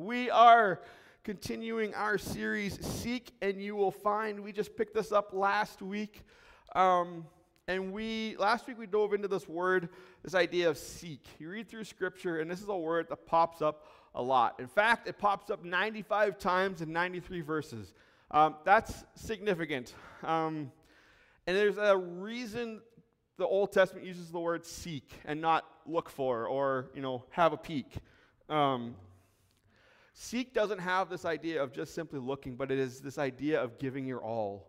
We are continuing our series, Seek and You Will Find. We just picked this up last week. Um, and we, last week, we dove into this word, this idea of seek. You read through scripture, and this is a word that pops up a lot. In fact, it pops up 95 times in 93 verses. Um, that's significant. Um, and there's a reason the Old Testament uses the word seek and not look for or, you know, have a peek. Um, Seek doesn't have this idea of just simply looking, but it is this idea of giving your all.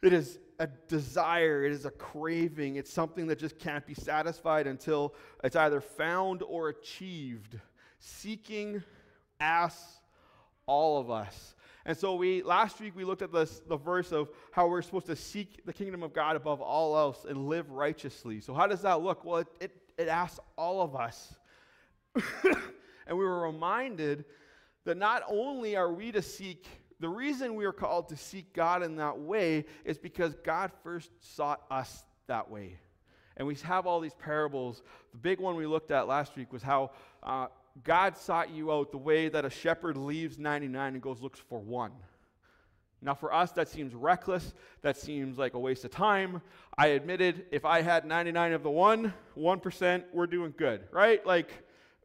It is a desire, it is a craving, it's something that just can't be satisfied until it's either found or achieved. Seeking asks all of us. And so we last week we looked at this the verse of how we're supposed to seek the kingdom of God above all else and live righteously. So how does that look? Well, it, it, it asks all of us. and we were reminded that not only are we to seek, the reason we are called to seek God in that way is because God first sought us that way. And we have all these parables. The big one we looked at last week was how uh, God sought you out the way that a shepherd leaves 99 and goes looks for one. Now, for us, that seems reckless. That seems like a waste of time. I admitted if I had 99 of the one, 1%, we're doing good, right? Like,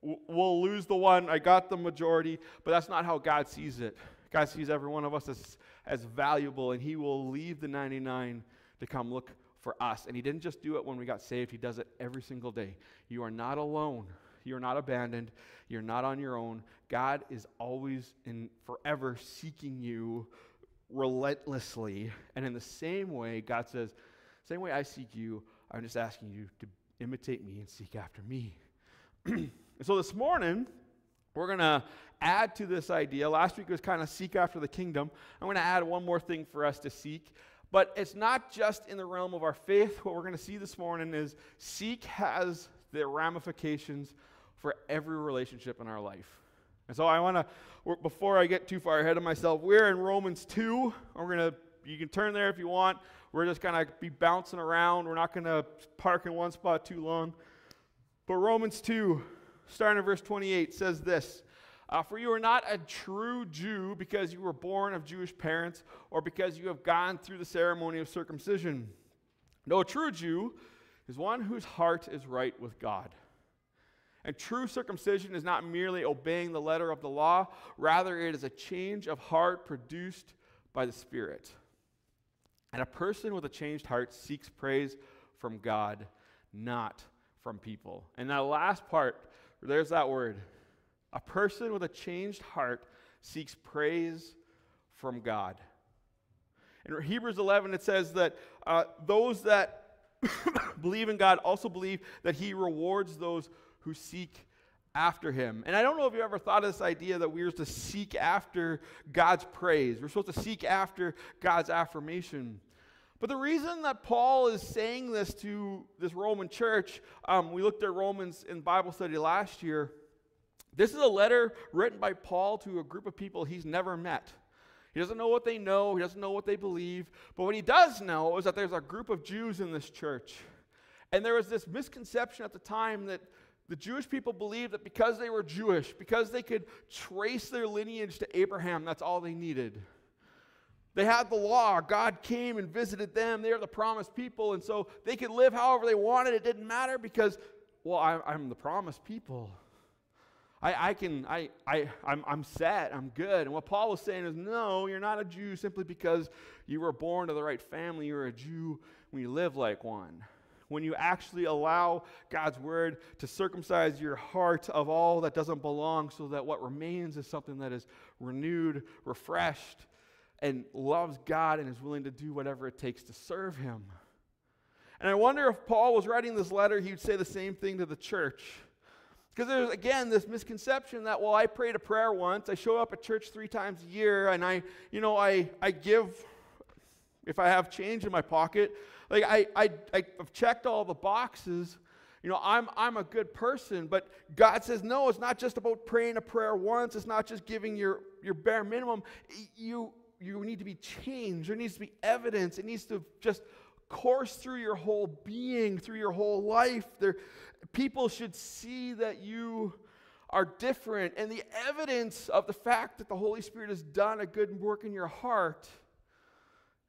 We'll lose the one. I got the majority, but that's not how God sees it. God sees every one of us as, as valuable, and He will leave the 99 to come look for us. And He didn't just do it when we got saved, He does it every single day. You are not alone. You're not abandoned. You're not on your own. God is always and forever seeking you relentlessly. And in the same way, God says, same way I seek you, I'm just asking you to imitate me and seek after me. And so this morning, we're going to add to this idea. Last week was kind of seek after the kingdom. I'm going to add one more thing for us to seek. But it's not just in the realm of our faith. What we're going to see this morning is seek has the ramifications for every relationship in our life. And so I want to, before I get too far ahead of myself, we're in Romans 2. We're going to, you can turn there if you want. We're just going to be bouncing around. We're not going to park in one spot too long. But Romans 2, starting in verse 28, says this uh, For you are not a true Jew because you were born of Jewish parents or because you have gone through the ceremony of circumcision. No, a true Jew is one whose heart is right with God. And true circumcision is not merely obeying the letter of the law, rather, it is a change of heart produced by the Spirit. And a person with a changed heart seeks praise from God, not from people. And that last part there's that word. A person with a changed heart seeks praise from God. In Hebrews 11, it says that uh, those that believe in God also believe that He rewards those who seek after Him. And I don't know if you ever thought of this idea that we are supposed to seek after God's praise, we're supposed to seek after God's affirmation. But the reason that Paul is saying this to this Roman church, um, we looked at Romans in Bible study last year. This is a letter written by Paul to a group of people he's never met. He doesn't know what they know, he doesn't know what they believe. But what he does know is that there's a group of Jews in this church. And there was this misconception at the time that the Jewish people believed that because they were Jewish, because they could trace their lineage to Abraham, that's all they needed. They had the law. God came and visited them. They are the promised people. And so they could live however they wanted. It didn't matter because, well, I, am the promised people. I, I can, I, I, I'm, I'm set. I'm good. And what Paul was saying is, no, you're not a Jew simply because you were born to the right family. You're a Jew when you live like one. When you actually allow God's word to circumcise your heart of all that doesn't belong so that what remains is something that is renewed, refreshed, and loves God and is willing to do whatever it takes to serve Him. And I wonder if Paul was writing this letter, he would say the same thing to the church. Because there's, again, this misconception that, well, I prayed a prayer once, I show up at church three times a year, and I, you know, I, I give, if I have change in my pocket, like I, I, I've checked all the boxes, you know, I'm, I'm a good person, but God says, no, it's not just about praying a prayer once. It's not just giving your, your bare minimum. You, you need to be changed. There needs to be evidence. It needs to just course through your whole being, through your whole life. There, people should see that you are different. And the evidence of the fact that the Holy Spirit has done a good work in your heart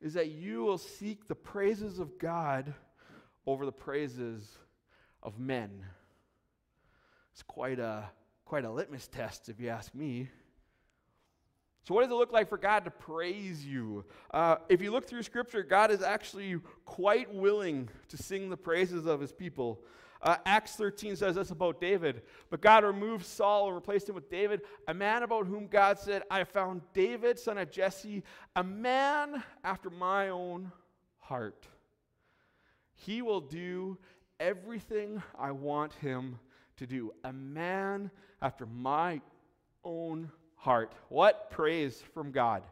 is that you will seek the praises of God over the praises of men. It's quite a, quite a litmus test, if you ask me. So, what does it look like for God to praise you? Uh, if you look through Scripture, God is actually quite willing to sing the praises of his people. Uh, Acts 13 says this about David. But God removed Saul and replaced him with David, a man about whom God said, I found David, son of Jesse, a man after my own heart. He will do everything I want him to do. A man after my own heart. What praise from God.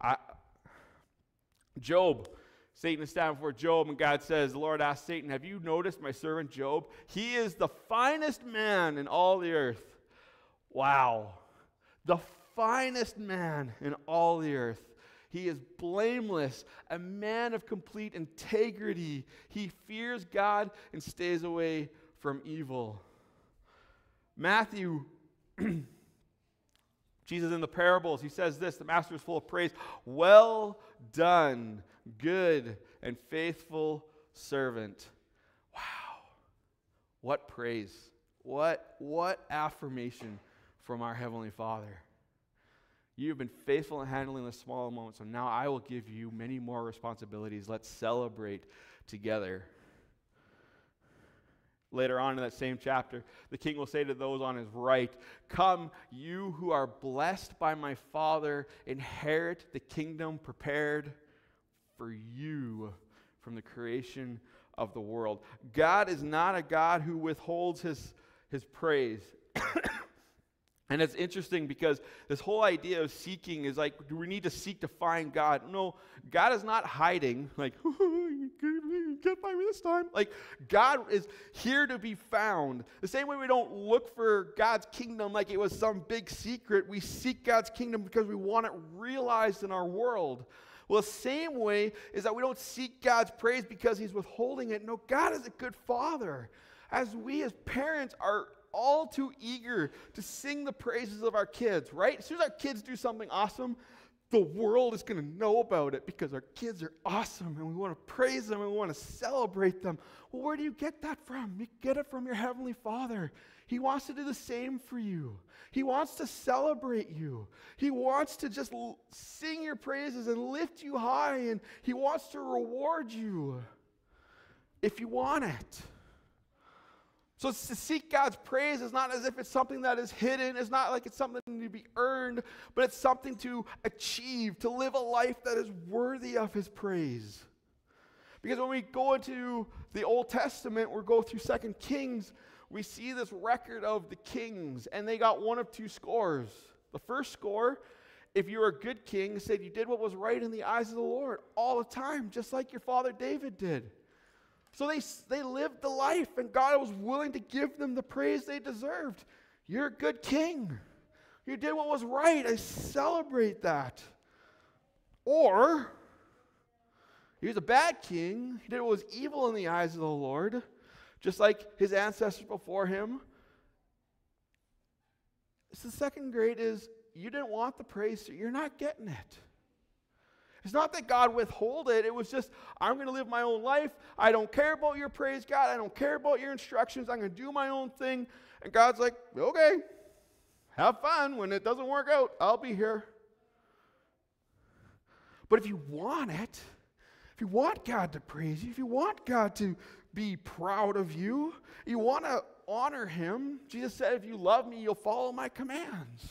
I, Job Satan is standing before Job, and God says, The Lord asked Satan, Have you noticed my servant Job? He is the finest man in all the earth. Wow. The finest man in all the earth. He is blameless, a man of complete integrity. He fears God and stays away from evil. Matthew, Jesus in the parables, he says this the master is full of praise. Well done, good and faithful servant. Wow. What praise. What, what affirmation from our Heavenly Father. You have been faithful in handling the small moments, so now I will give you many more responsibilities. Let's celebrate together. Later on in that same chapter, the king will say to those on his right, Come, you who are blessed by my Father, inherit the kingdom prepared for you from the creation of the world. God is not a God who withholds his, his praise. and it's interesting because this whole idea of seeking is like, do we need to seek to find God? No, God is not hiding, like, you can't find me this time. Like, God is here to be found. The same way we don't look for God's kingdom like it was some big secret, we seek God's kingdom because we want it realized in our world. Well, the same way is that we don't seek God's praise because He's withholding it. No, God is a good Father. As we as parents are all too eager to sing the praises of our kids, right? As soon as our kids do something awesome, the world is going to know about it because our kids are awesome and we want to praise them and we want to celebrate them. Well, where do you get that from? You get it from your Heavenly Father. He wants to do the same for you. He wants to celebrate you. He wants to just l- sing your praises and lift you high, and He wants to reward you if you want it. So to seek God's praise is not as if it's something that is hidden. It's not like it's something to be earned, but it's something to achieve, to live a life that is worthy of His praise. Because when we go into the Old Testament, we go through Second Kings, we see this record of the kings, and they got one of two scores. The first score, if you were a good king, said you did what was right in the eyes of the Lord all the time, just like your father David did. So they, they lived the life, and God was willing to give them the praise they deserved. You're a good king. You did what was right. I celebrate that. Or, he was a bad king. He did what was evil in the eyes of the Lord just like his ancestors before him. So the second grade is you didn't want the praise, so you're not getting it. It's not that God withhold it. It was just, I'm going to live my own life. I don't care about your praise, God. I don't care about your instructions. I'm going to do my own thing. And God's like, okay, have fun. When it doesn't work out, I'll be here. But if you want it, if you want God to praise you, if you want God to be proud of you. You want to honor him. Jesus said, If you love me, you'll follow my commands.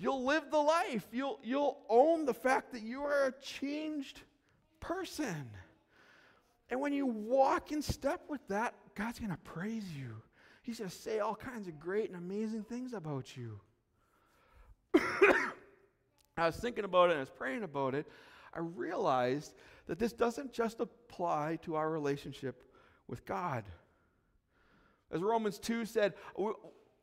You'll live the life. You'll, you'll own the fact that you are a changed person. And when you walk in step with that, God's going to praise you. He's going to say all kinds of great and amazing things about you. I was thinking about it and I was praying about it. I realized that this doesn't just apply to our relationship with God. As Romans 2 said,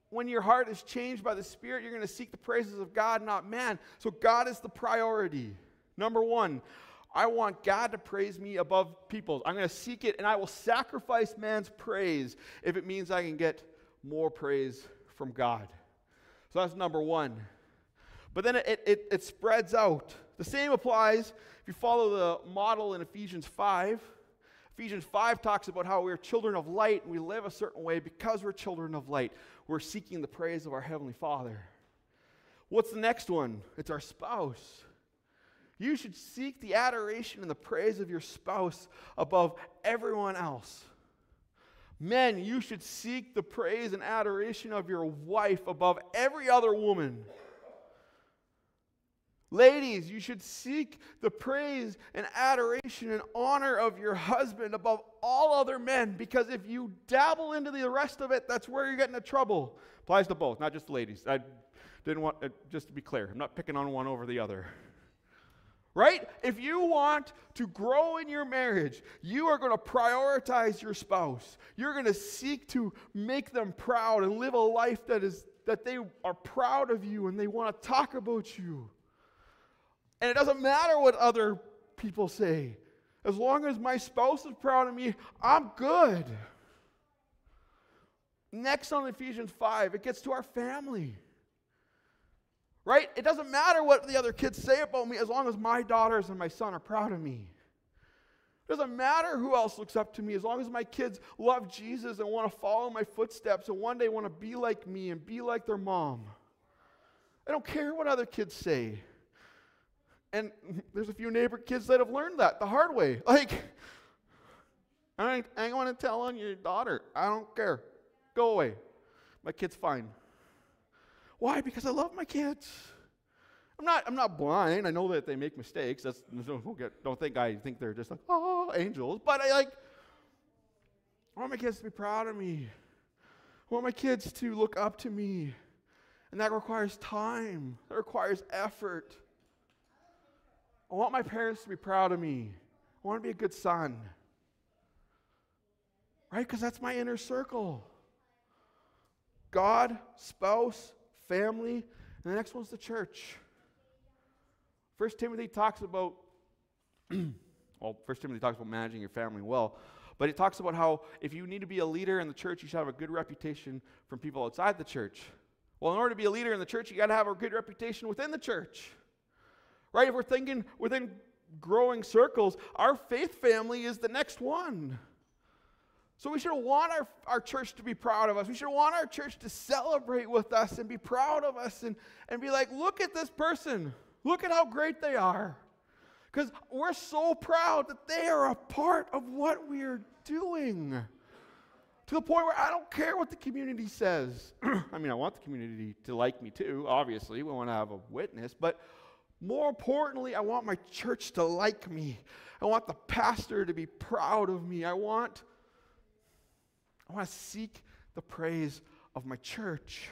when your heart is changed by the Spirit, you're going to seek the praises of God, not man. So God is the priority. Number one, I want God to praise me above people. I'm going to seek it, and I will sacrifice man's praise if it means I can get more praise from God. So that's number one. But then it, it, it spreads out. The same applies if you follow the model in Ephesians 5. Ephesians 5 talks about how we're children of light and we live a certain way because we're children of light. We're seeking the praise of our Heavenly Father. What's the next one? It's our spouse. You should seek the adoration and the praise of your spouse above everyone else. Men, you should seek the praise and adoration of your wife above every other woman. Ladies, you should seek the praise and adoration and honor of your husband above all other men because if you dabble into the rest of it, that's where you're getting into trouble. Applies to both, not just ladies. I didn't want, uh, just to be clear, I'm not picking on one over the other. Right? If you want to grow in your marriage, you are going to prioritize your spouse. You're going to seek to make them proud and live a life that is that they are proud of you and they want to talk about you. And it doesn't matter what other people say. As long as my spouse is proud of me, I'm good. Next on Ephesians 5, it gets to our family. Right? It doesn't matter what the other kids say about me as long as my daughters and my son are proud of me. It doesn't matter who else looks up to me as long as my kids love Jesus and want to follow my footsteps and one day want to be like me and be like their mom. I don't care what other kids say. And there's a few neighbor kids that have learned that the hard way. Like, I ain't, ain't going to tell on your daughter. I don't care. Go away. My kid's fine. Why? Because I love my kids. I'm not, I'm not blind. I know that they make mistakes. That's, don't, get, don't think I think they're just like, oh, angels. But I like, I want my kids to be proud of me. I want my kids to look up to me. And that requires time, that requires effort. I want my parents to be proud of me. I want to be a good son. Right? Because that's my inner circle. God, spouse, family, and the next one's the church. First Timothy talks about, well, First Timothy talks about managing your family well, but it talks about how if you need to be a leader in the church, you should have a good reputation from people outside the church. Well, in order to be a leader in the church, you got to have a good reputation within the church. Right? If we're thinking within growing circles, our faith family is the next one. So we should want our, our church to be proud of us. We should want our church to celebrate with us and be proud of us and, and be like, look at this person. Look at how great they are. Because we're so proud that they are a part of what we are doing. To the point where I don't care what the community says. I mean, I want the community to like me too, obviously. We want to have a witness. But more importantly, I want my church to like me. I want the pastor to be proud of me. I want I want to seek the praise of my church.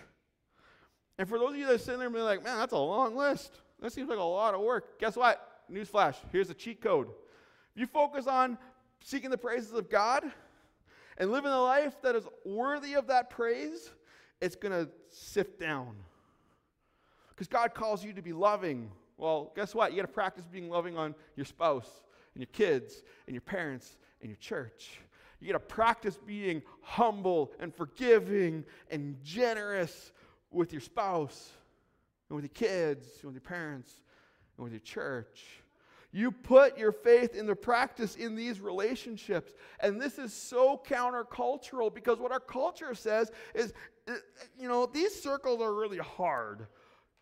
And for those of you that are sitting there and be like, man, that's a long list. That seems like a lot of work. Guess what? Newsflash, here's a cheat code. If you focus on seeking the praises of God and living a life that is worthy of that praise, it's going to sift down. Because God calls you to be loving. Well, guess what? You got to practice being loving on your spouse and your kids and your parents and your church. You got to practice being humble and forgiving and generous with your spouse and with your kids and with your parents and with your church. You put your faith into practice in these relationships. And this is so countercultural because what our culture says is, you know, these circles are really hard.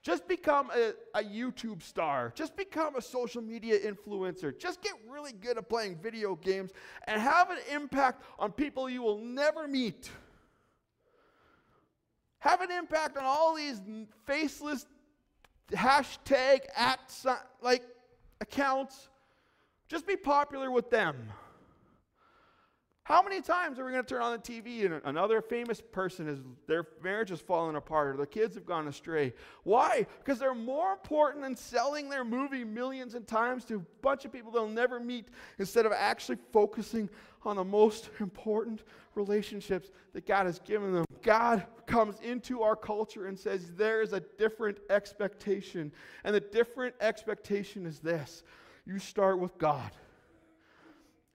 Just become a, a, YouTube star. Just become a social media influencer. Just get really good at playing video games and have an impact on people you will never meet. Have an impact on all these faceless hashtag at like accounts. Just be popular with them. How many times are we going to turn on the TV and another famous person is their marriage has fallen apart or the kids have gone astray? Why? Because they're more important than selling their movie millions of times to a bunch of people they'll never meet instead of actually focusing on the most important relationships that God has given them. God comes into our culture and says there is a different expectation. And the different expectation is this you start with God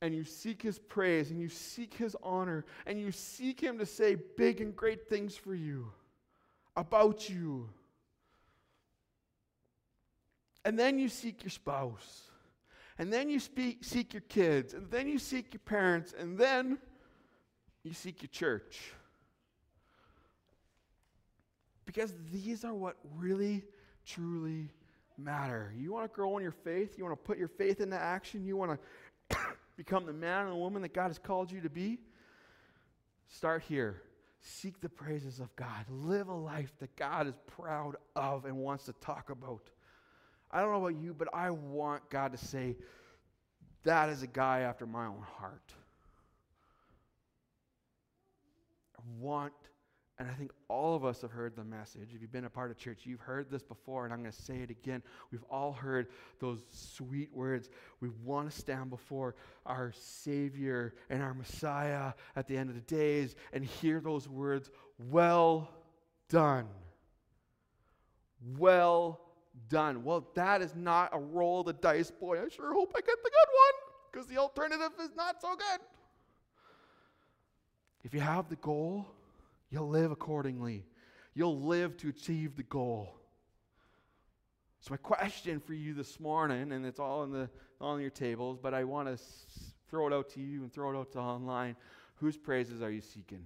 and you seek his praise and you seek his honor and you seek him to say big and great things for you. about you. And then you seek your spouse. And then you speak, seek your kids. And then you seek your parents. And then you seek your church. Because these are what really, truly matter. You want to grow in your faith? You want to put your faith into action? You want to become the man and the woman that God has called you to be? Start here. Seek the praises of God. Live a life that God is proud of and wants to talk about. I don't know about you, but I want God to say, that is a guy after my own heart. I want and I think all of us have heard the message. If you've been a part of church, you've heard this before, and I'm going to say it again. We've all heard those sweet words. We want to stand before our Savior and our Messiah at the end of the days and hear those words, Well done. Well done. Well, that is not a roll of the dice, boy. I sure hope I get the good one because the alternative is not so good. If you have the goal, You'll live accordingly. You'll live to achieve the goal. So, my question for you this morning, and it's all in the on your tables, but I want to s- throw it out to you and throw it out to online. Whose praises are you seeking?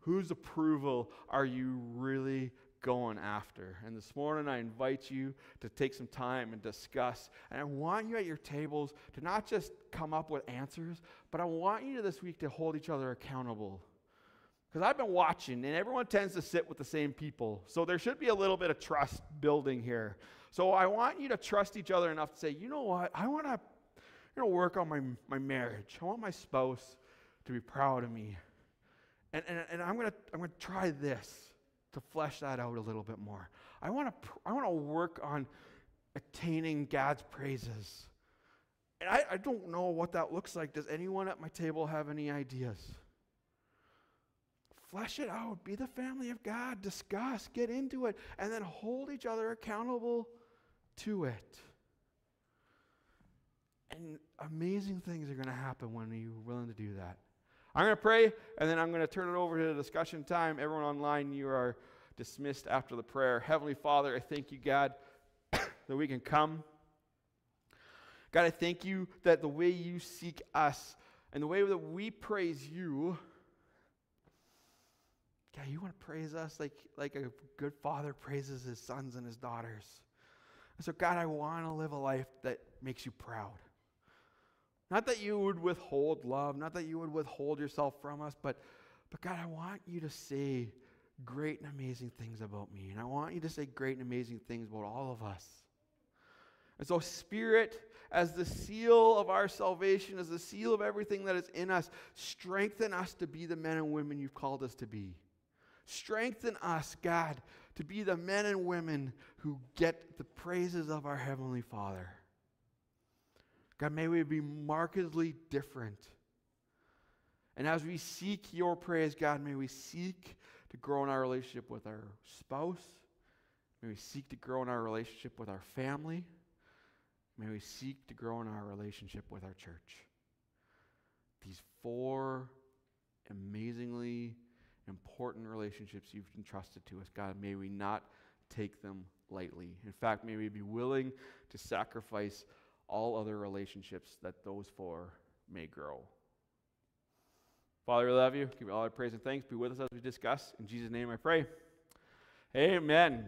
Whose approval are you really going after? And this morning, I invite you to take some time and discuss. And I want you at your tables to not just come up with answers, but I want you this week to hold each other accountable. Because I've been watching, and everyone tends to sit with the same people. So there should be a little bit of trust building here. So I want you to trust each other enough to say, you know what? I want to you know, work on my, my marriage. I want my spouse to be proud of me. And, and, and I'm going to I'm gonna try this to flesh that out a little bit more. I want to I want to work on attaining God's praises. And I, I don't know what that looks like. Does anyone at my table have any ideas? Flesh it out. Be the family of God. Discuss. Get into it. And then hold each other accountable to it. And amazing things are going to happen when you're willing to do that. I'm going to pray, and then I'm going to turn it over to the discussion time. Everyone online, you are dismissed after the prayer. Heavenly Father, I thank you, God, that we can come. God, I thank you that the way you seek us and the way that we praise you God, you want to praise us like, like a good father praises his sons and his daughters. And so, God, I want to live a life that makes you proud. Not that you would withhold love, not that you would withhold yourself from us, but, but God, I want you to say great and amazing things about me. And I want you to say great and amazing things about all of us. And so, Spirit, as the seal of our salvation, as the seal of everything that is in us, strengthen us to be the men and women you've called us to be. Strengthen us, God, to be the men and women who get the praises of our Heavenly Father. God, may we be markedly different. And as we seek your praise, God, may we seek to grow in our relationship with our spouse. May we seek to grow in our relationship with our family. May we seek to grow in our relationship with our church. These four amazingly important relationships you've entrusted to us. God, may we not take them lightly. In fact, may we be willing to sacrifice all other relationships that those four may grow. Father, we love you. Give you all our praise and thanks. Be with us as we discuss. In Jesus' name I pray. Amen.